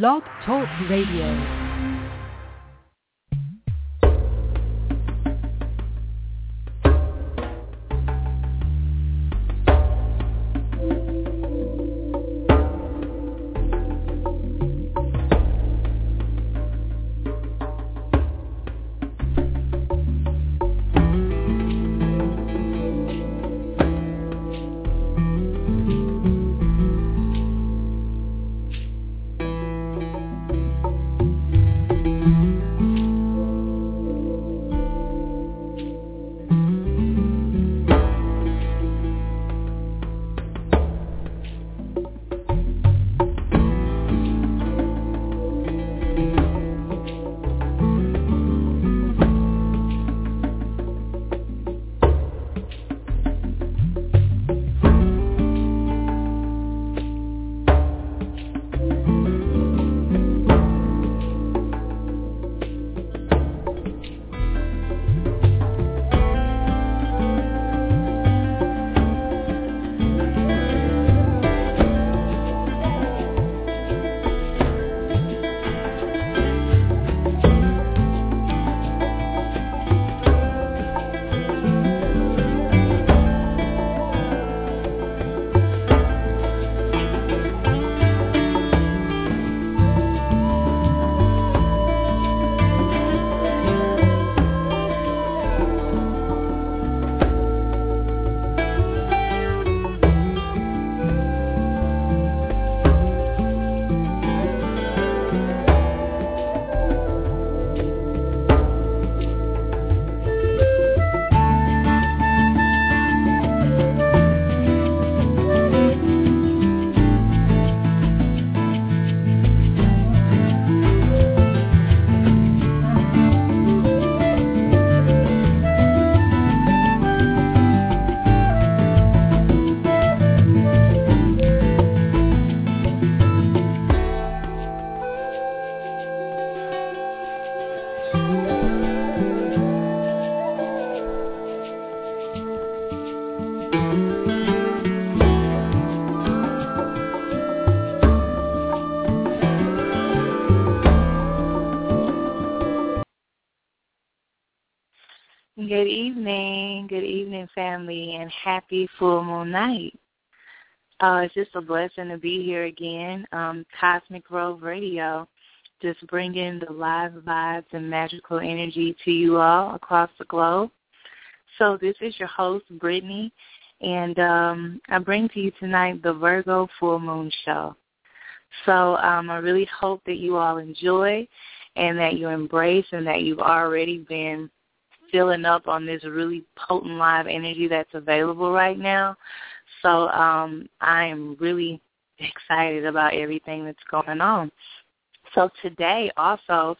Blog Talk Radio. Good evening, good evening, family, and happy full moon night. Uh, it's just a blessing to be here again. Um, Cosmic Grove Radio, just bringing the live vibes and magical energy to you all across the globe. So this is your host, Brittany, and um, I bring to you tonight the Virgo Full Moon Show. So um, I really hope that you all enjoy and that you embrace and that you've already been filling up on this really potent live energy that's available right now. So um, I am really excited about everything that's going on. So today also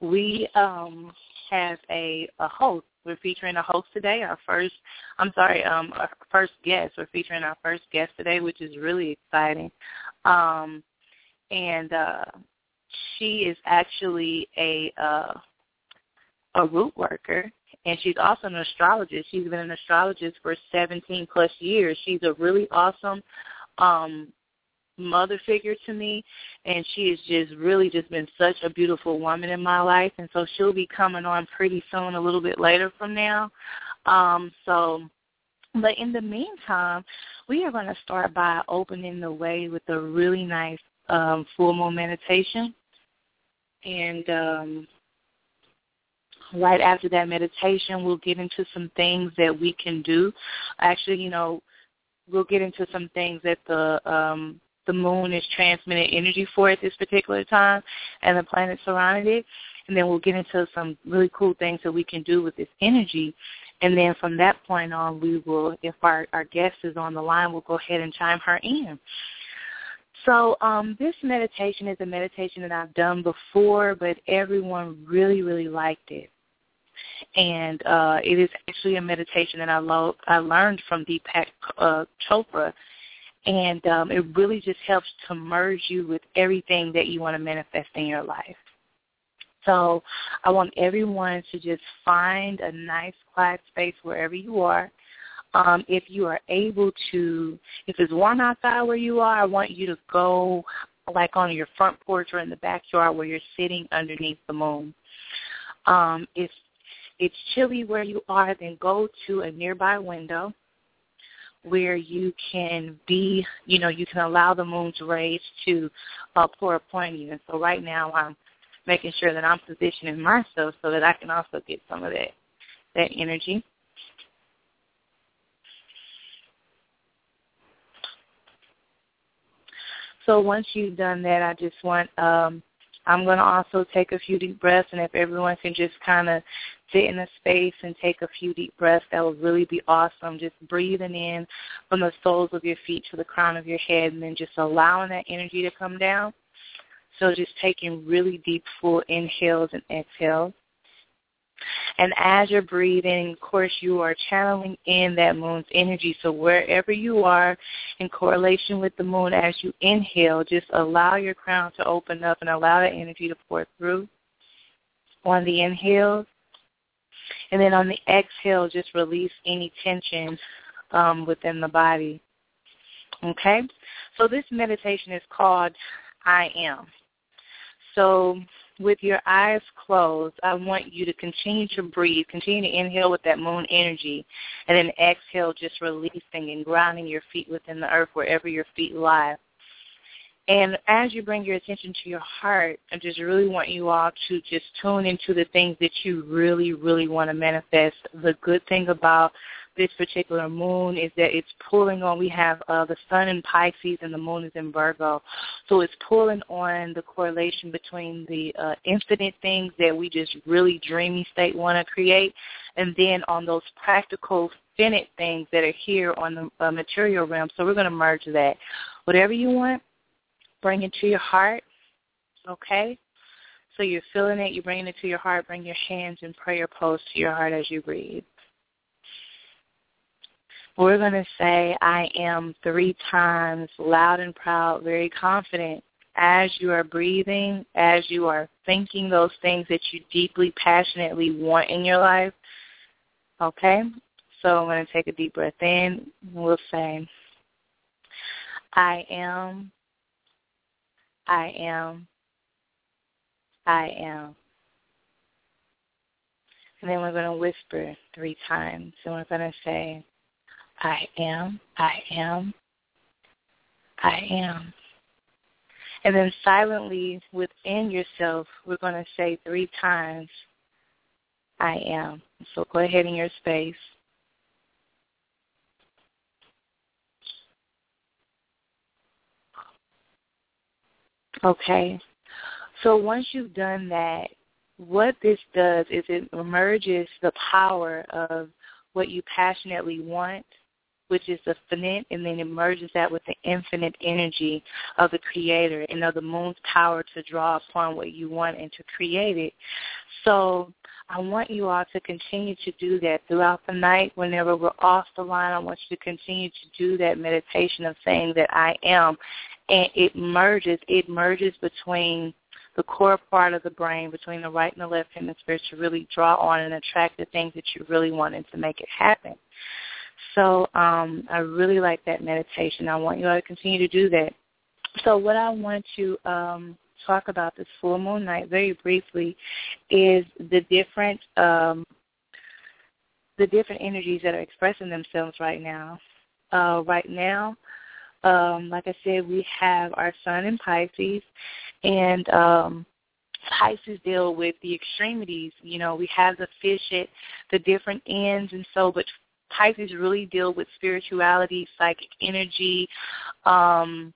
we um, have a, a host. We're featuring a host today. Our first, I'm sorry, um, our first guest. We're featuring our first guest today, which is really exciting. Um, and uh, she is actually a uh, a root worker and she's also an astrologist. She's been an astrologist for 17 plus years. She's a really awesome um mother figure to me and she has just really just been such a beautiful woman in my life and so she'll be coming on pretty soon a little bit later from now um so but in the meantime we are going to start by opening the way with a really nice um full moon meditation and um right after that meditation, we'll get into some things that we can do. Actually, you know, we'll get into some things that the um, the moon is transmitting energy for at this particular time, and the planets surrounding it. And then we'll get into some really cool things that we can do with this energy. And then from that point on, we will, if our, our guest is on the line, we'll go ahead and chime her in. So um, this meditation is a meditation that I've done before, but everyone really, really liked it. And uh, it is actually a meditation that I, lo- I learned from Deepak uh, Chopra. And um, it really just helps to merge you with everything that you want to manifest in your life. So I want everyone to just find a nice quiet space wherever you are um, if you are able to, if it's warm outside where you are, I want you to go like on your front porch or in the backyard where you're sitting underneath the moon. Um, if it's chilly where you are, then go to a nearby window where you can be, you know, you can allow the moon's rays to uh, pour upon you. And so right now I'm making sure that I'm positioning myself so that I can also get some of that that energy. So once you've done that, I just want um, I'm going to also take a few deep breaths, and if everyone can just kind of sit in a space and take a few deep breaths, that would really be awesome. Just breathing in from the soles of your feet to the crown of your head, and then just allowing that energy to come down. So just taking really deep, full inhales and exhales. And as you're breathing, of course, you are channeling in that moon's energy. So wherever you are in correlation with the moon, as you inhale, just allow your crown to open up and allow that energy to pour through on the inhale. And then on the exhale, just release any tension um, within the body. Okay? So this meditation is called I Am. So with your eyes closed, I want you to continue to breathe, continue to inhale with that moon energy, and then exhale, just releasing and grounding your feet within the earth wherever your feet lie. And as you bring your attention to your heart, I just really want you all to just tune into the things that you really, really want to manifest. The good thing about this particular moon is that it's pulling on, we have uh, the sun in Pisces and the moon is in Virgo. So it's pulling on the correlation between the uh, infinite things that we just really dreamy state want to create and then on those practical finite things that are here on the uh, material realm. So we're going to merge that. Whatever you want, bring it to your heart, okay? So you're feeling it, you're bringing it to your heart, bring your hands in prayer pose to your heart as you breathe. We're going to say, I am three times, loud and proud, very confident. As you are breathing, as you are thinking those things that you deeply, passionately want in your life, okay? So I'm going to take a deep breath in. We'll say, I am, I am, I am. And then we're going to whisper three times. And we're going to say, I am, I am, I am. And then silently within yourself, we're going to say three times, I am. So go ahead in your space. Okay. So once you've done that, what this does is it merges the power of what you passionately want which is the finite, and then it merges that with the infinite energy of the creator and of the moon's power to draw upon what you want and to create it. So I want you all to continue to do that throughout the night. Whenever we're off the line, I want you to continue to do that meditation of saying that I am. And it merges, it merges between the core part of the brain between the right and the left hemisphere to really draw on and attract the things that you really want and to make it happen. So um, I really like that meditation. I want you all to continue to do that. So what I want to um, talk about this full moon night very briefly is the different um, the different energies that are expressing themselves right now. Uh, right now, um, like I said, we have our sun in Pisces, and um, Pisces deal with the extremities. You know, we have the fish at the different ends, and so, but Pisces really deal with spirituality, psychic energy, um,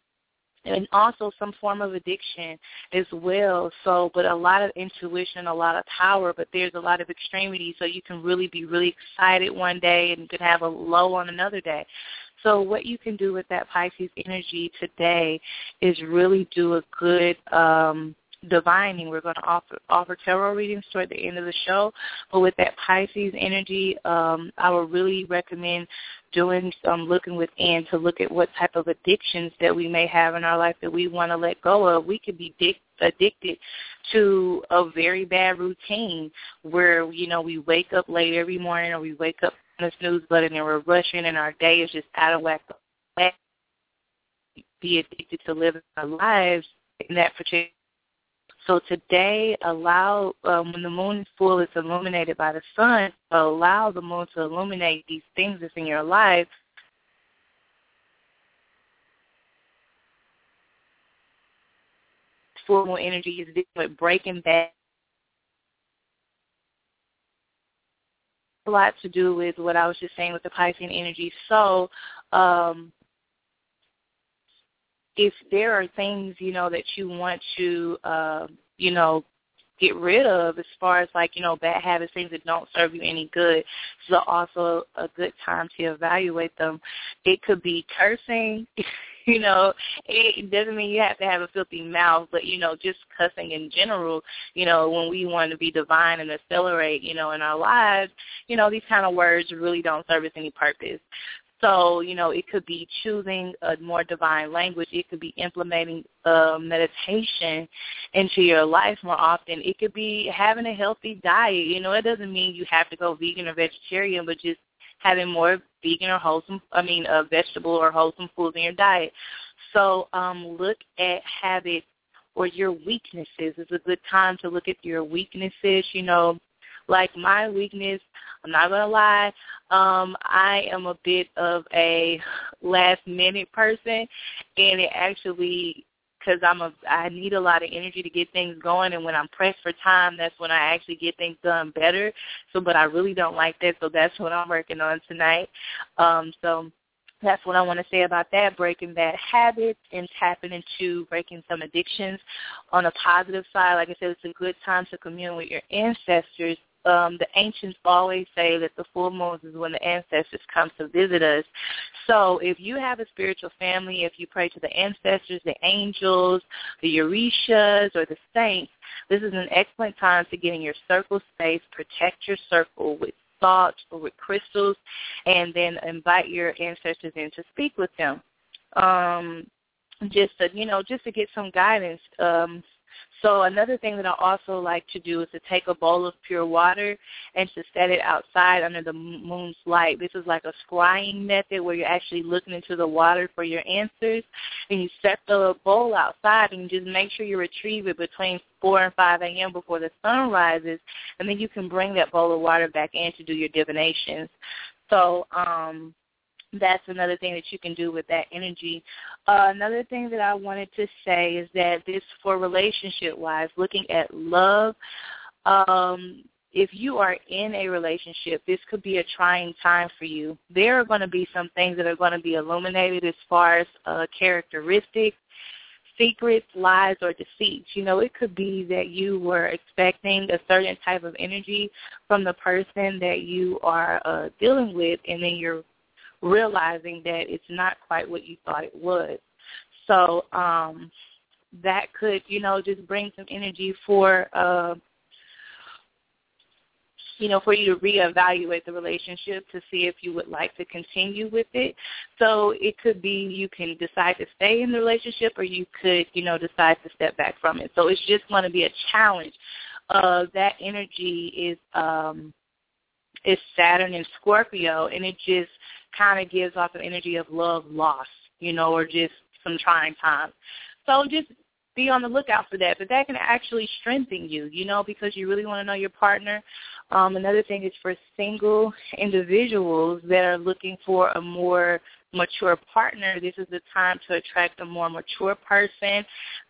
and also some form of addiction as well. So, but a lot of intuition, a lot of power, but there's a lot of extremity. So you can really be really excited one day and you can have a low on another day. So what you can do with that Pisces energy today is really do a good um, divining. We're going to offer offer tarot readings toward the end of the show. But with that Pisces energy, um, I would really recommend doing some looking within to look at what type of addictions that we may have in our life that we want to let go of. We could be dic- addicted to a very bad routine where, you know, we wake up late every morning or we wake up on the snooze button and we're rushing and our day is just out of whack. Be addicted to living our lives in that particular so today, allow um, when the moon is full, it's illuminated by the sun. Allow the moon to illuminate these things that's in your life. Full moon energy is dealing with breaking bad. A lot to do with what I was just saying with the Piscean energy. So, um, if there are things you know that you want to uh, you know get rid of as far as like you know bad habits things that don't serve you any good so also a good time to evaluate them. It could be cursing you know it doesn't mean you have to have a filthy mouth but you know just cussing in general you know when we want to be divine and accelerate you know in our lives you know these kind of words really don't serve us any purpose so, you know, it could be choosing a more divine language. It could be implementing uh, meditation into your life more often. It could be having a healthy diet. You know, it doesn't mean you have to go vegan or vegetarian, but just having more vegan or wholesome, I mean, uh, vegetable or wholesome foods in your diet. So um, look at habits or your weaknesses. It's a good time to look at your weaknesses. You know, like my weakness, I'm not gonna lie, um, I am a bit of a last minute person, and it actually because I'm a I need a lot of energy to get things going and when I'm pressed for time that's when I actually get things done better. So but I really don't like that so that's what I'm working on tonight. Um so that's what I want to say about that, breaking bad habits and tapping into breaking some addictions. On a positive side, like I said, it's a good time to commune with your ancestors um, the ancients always say that the full moon is when the ancestors come to visit us. So if you have a spiritual family, if you pray to the ancestors, the angels, the Orishas, or the saints, this is an excellent time to get in your circle space, protect your circle with salt or with crystals, and then invite your ancestors in to speak with them. Um, just to you know, just to get some guidance. Um, so another thing that I also like to do is to take a bowl of pure water and to set it outside under the moon's light. This is like a scrying method where you're actually looking into the water for your answers. And you set the bowl outside and just make sure you retrieve it between 4 and 5 a.m. before the sun rises. And then you can bring that bowl of water back in to do your divinations. So um, that's another thing that you can do with that energy. Uh, another thing that I wanted to say is that this, for relationship wise, looking at love, um, if you are in a relationship, this could be a trying time for you. There are going to be some things that are going to be illuminated as far as uh, characteristics, secrets, lies, or deceits. You know, it could be that you were expecting a certain type of energy from the person that you are uh, dealing with, and then you're realizing that it's not quite what you thought it was. So um, that could, you know, just bring some energy for, uh, you know, for you to reevaluate the relationship to see if you would like to continue with it. So it could be you can decide to stay in the relationship or you could, you know, decide to step back from it. So it's just going to be a challenge. Uh, that energy is um, is Saturn and Scorpio, and it just kind of gives off an energy of love lost, you know, or just some trying times. So just be on the lookout for that. But that can actually strengthen you, you know, because you really want to know your partner. Um, another thing is for single individuals that are looking for a more mature partner, this is the time to attract a more mature person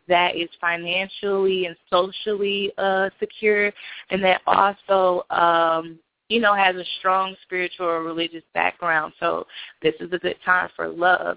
that is financially and socially uh, secure and that also um, you know, has a strong spiritual or religious background. So this is a good time for love.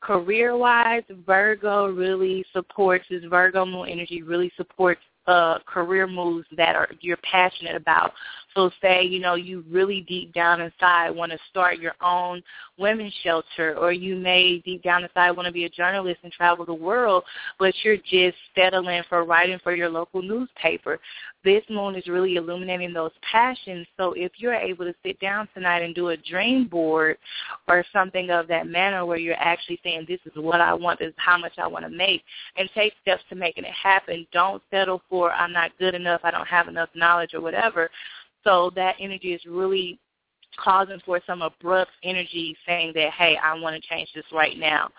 Career-wise, Virgo really supports, this Virgo moon energy really supports uh, career moves that are you're passionate about. So say, you know, you really deep down inside want to start your own women's shelter, or you may deep down inside want to be a journalist and travel the world, but you're just settling for writing for your local newspaper. This moon is really illuminating those passions. So if you're able to sit down tonight and do a dream board or something of that manner where you're actually saying, this is what I want, this is how much I want to make, and take steps to making it happen. Don't settle for, I'm not good enough, I don't have enough knowledge or whatever. So that energy is really causing for some abrupt energy saying that, hey, I want to change this right now.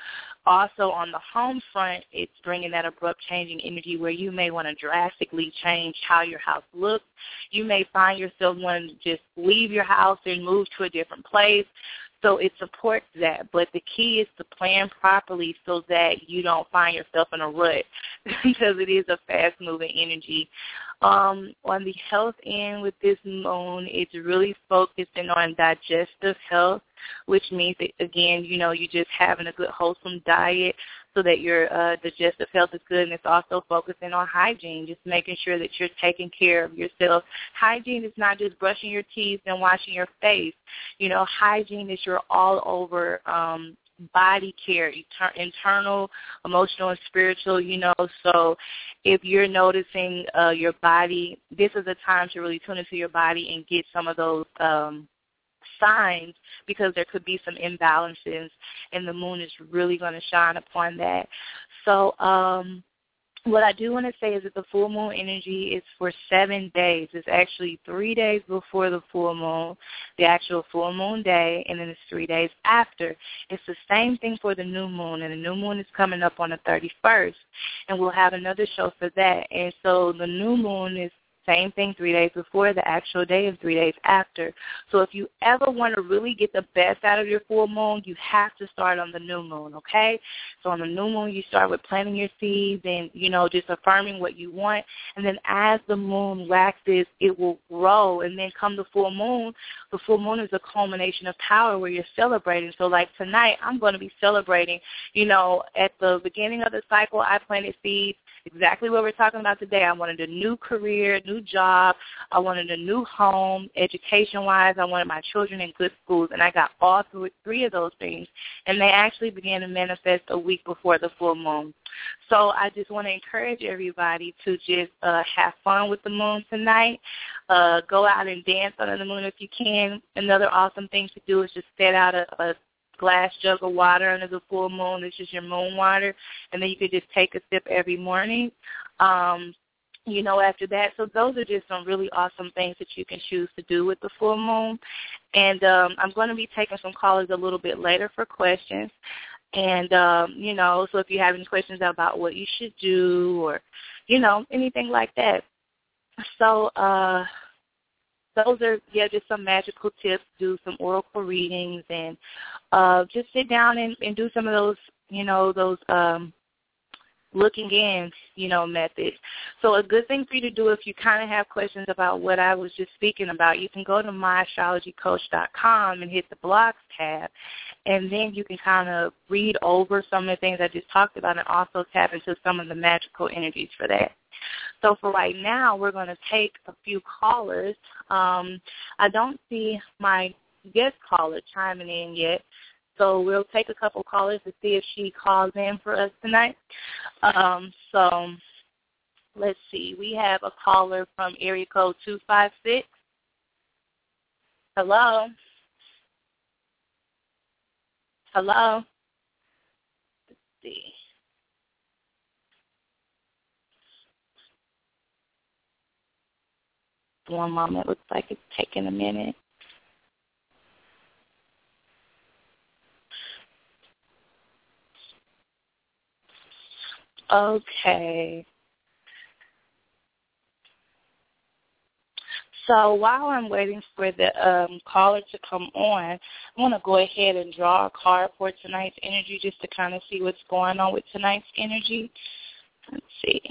Also on the home front, it's bringing that abrupt changing energy where you may want to drastically change how your house looks. You may find yourself wanting to just leave your house and move to a different place. So it supports that. But the key is to plan properly so that you don't find yourself in a rut because it is a fast moving energy. Um, on the health end with this moon, it's really focusing on digestive health, which means that again, you know, you're just having a good wholesome diet so that your uh, digestive health is good, and it's also focusing on hygiene, just making sure that you're taking care of yourself. Hygiene is not just brushing your teeth and washing your face. You know, hygiene is your all over um, body care, internal, emotional, and spiritual, you know. So if you're noticing uh, your body, this is a time to really tune into your body and get some of those um, signs because there could be some imbalances and the moon is really going to shine upon that. So um, what I do want to say is that the full moon energy is for seven days. It's actually three days before the full moon, the actual full moon day, and then it's three days after. It's the same thing for the new moon, and the new moon is coming up on the 31st, and we'll have another show for that. And so the new moon is same thing three days before, the actual day is three days after. So if you ever want to really get the best out of your full moon, you have to start on the new moon, okay? So on the new moon, you start with planting your seeds and, you know, just affirming what you want. And then as the moon waxes, it will grow. And then come the full moon, the full moon is a culmination of power where you're celebrating. So like tonight, I'm going to be celebrating, you know, at the beginning of the cycle, I planted seeds exactly what we're talking about today. I wanted a new career, new job. I wanted a new home, education-wise. I wanted my children in good schools, and I got all three of those things. And they actually began to manifest a week before the full moon. So I just want to encourage everybody to just uh, have fun with the moon tonight. Uh, go out and dance under the moon if you can. Another awesome thing to do is just set out a, a glass jug of water under the full moon. This is your moon water, and then you could just take a sip every morning. Um, you know, after that. So those are just some really awesome things that you can choose to do with the full moon. And um, I'm going to be taking some callers a little bit later for questions. And, um, you know, so if you have any questions about what you should do or, you know, anything like that. So, uh, those are yeah just some magical tips do some oracle readings and uh just sit down and, and do some of those you know those um looking in you know methods. So a good thing for you to do if you kind of have questions about what i was just speaking about you can go to myastrologycoach.com and hit the blogs tab and then you can kind of read over some of the things i just talked about and also tap into some of the magical energies for that so for right now, we're going to take a few callers. Um, I don't see my guest caller chiming in yet, so we'll take a couple callers to see if she calls in for us tonight. Um, so let's see. We have a caller from area code 256. Hello? Hello? Let's see. One moment. Looks like it's taking a minute. Okay. So while I'm waiting for the um, caller to come on, I want to go ahead and draw a card for tonight's energy just to kind of see what's going on with tonight's energy. Let's see.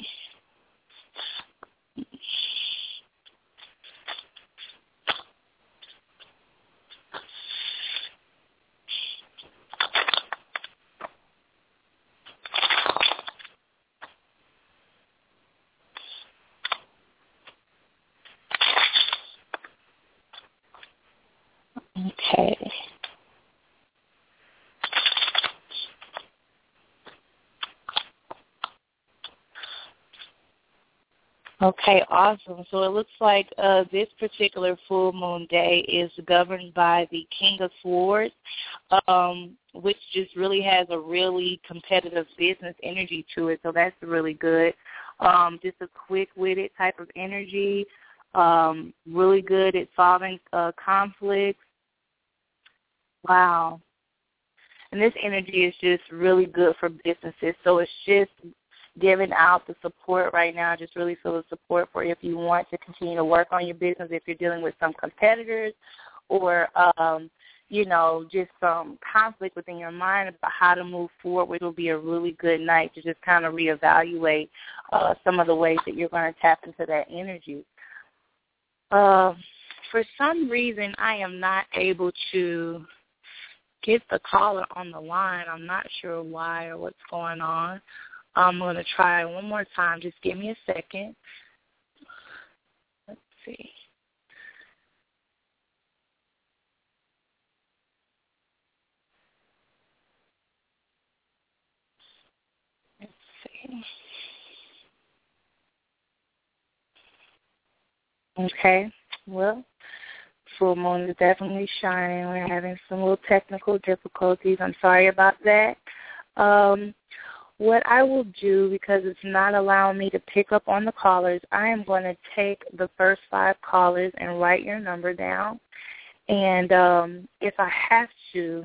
Okay. Okay, awesome. So it looks like uh, this particular full moon day is governed by the King of Swords, um, which just really has a really competitive business energy to it. So that's really good. Um, just a quick-witted type of energy. Um, really good at solving uh, conflicts. Wow. And this energy is just really good for businesses. So it's just giving out the support right now. Just really feel the support for if you want to continue to work on your business, if you're dealing with some competitors or, um, you know, just some conflict within your mind about how to move forward, will be a really good night to just kind of reevaluate uh, some of the ways that you're going to tap into that energy. Uh, for some reason, I am not able to get the caller on the line. I'm not sure why or what's going on. I'm going to try one more time. Just give me a second. Let's see. Let's see. Okay. Well, full moon is definitely shining. We're having some little technical difficulties. I'm sorry about that. Um, what I will do, because it's not allowing me to pick up on the callers, I am going to take the first five callers and write your number down. And um, if I have to,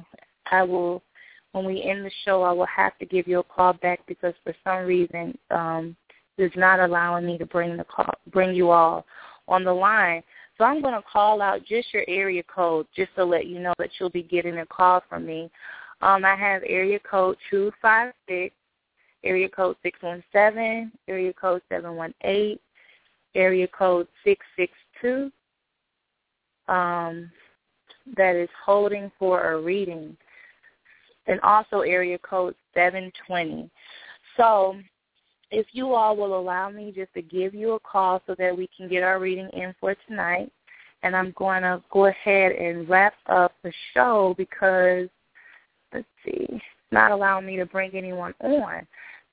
I will, when we end the show, I will have to give you a call back because for some reason um, it's not allowing me to bring the call, bring you all on the line. So I'm going to call out just your area code just to let you know that you'll be getting a call from me. Um, I have area code 256 area code 617, area code 718, area code 662 um, that is holding for a reading, and also area code 720. So if you all will allow me just to give you a call so that we can get our reading in for tonight, and I'm going to go ahead and wrap up the show because, let's see, not allowing me to bring anyone on.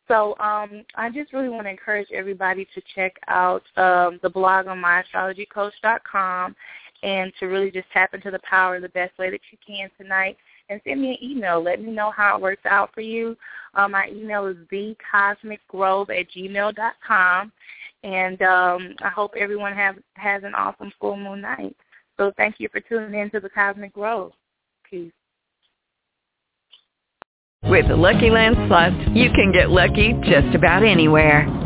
So um, I just really want to encourage everybody to check out um, the blog on myastrologycoach.com and to really just tap into the power the best way that you can tonight. And send me an email. Let me know how it works out for you. Um, my email is thecosmicgrove at gmail.com. And um, I hope everyone have, has an awesome full moon night. So thank you for tuning in to the Cosmic Grove. Peace. With the Lucky Land Slots, you can get lucky just about anywhere.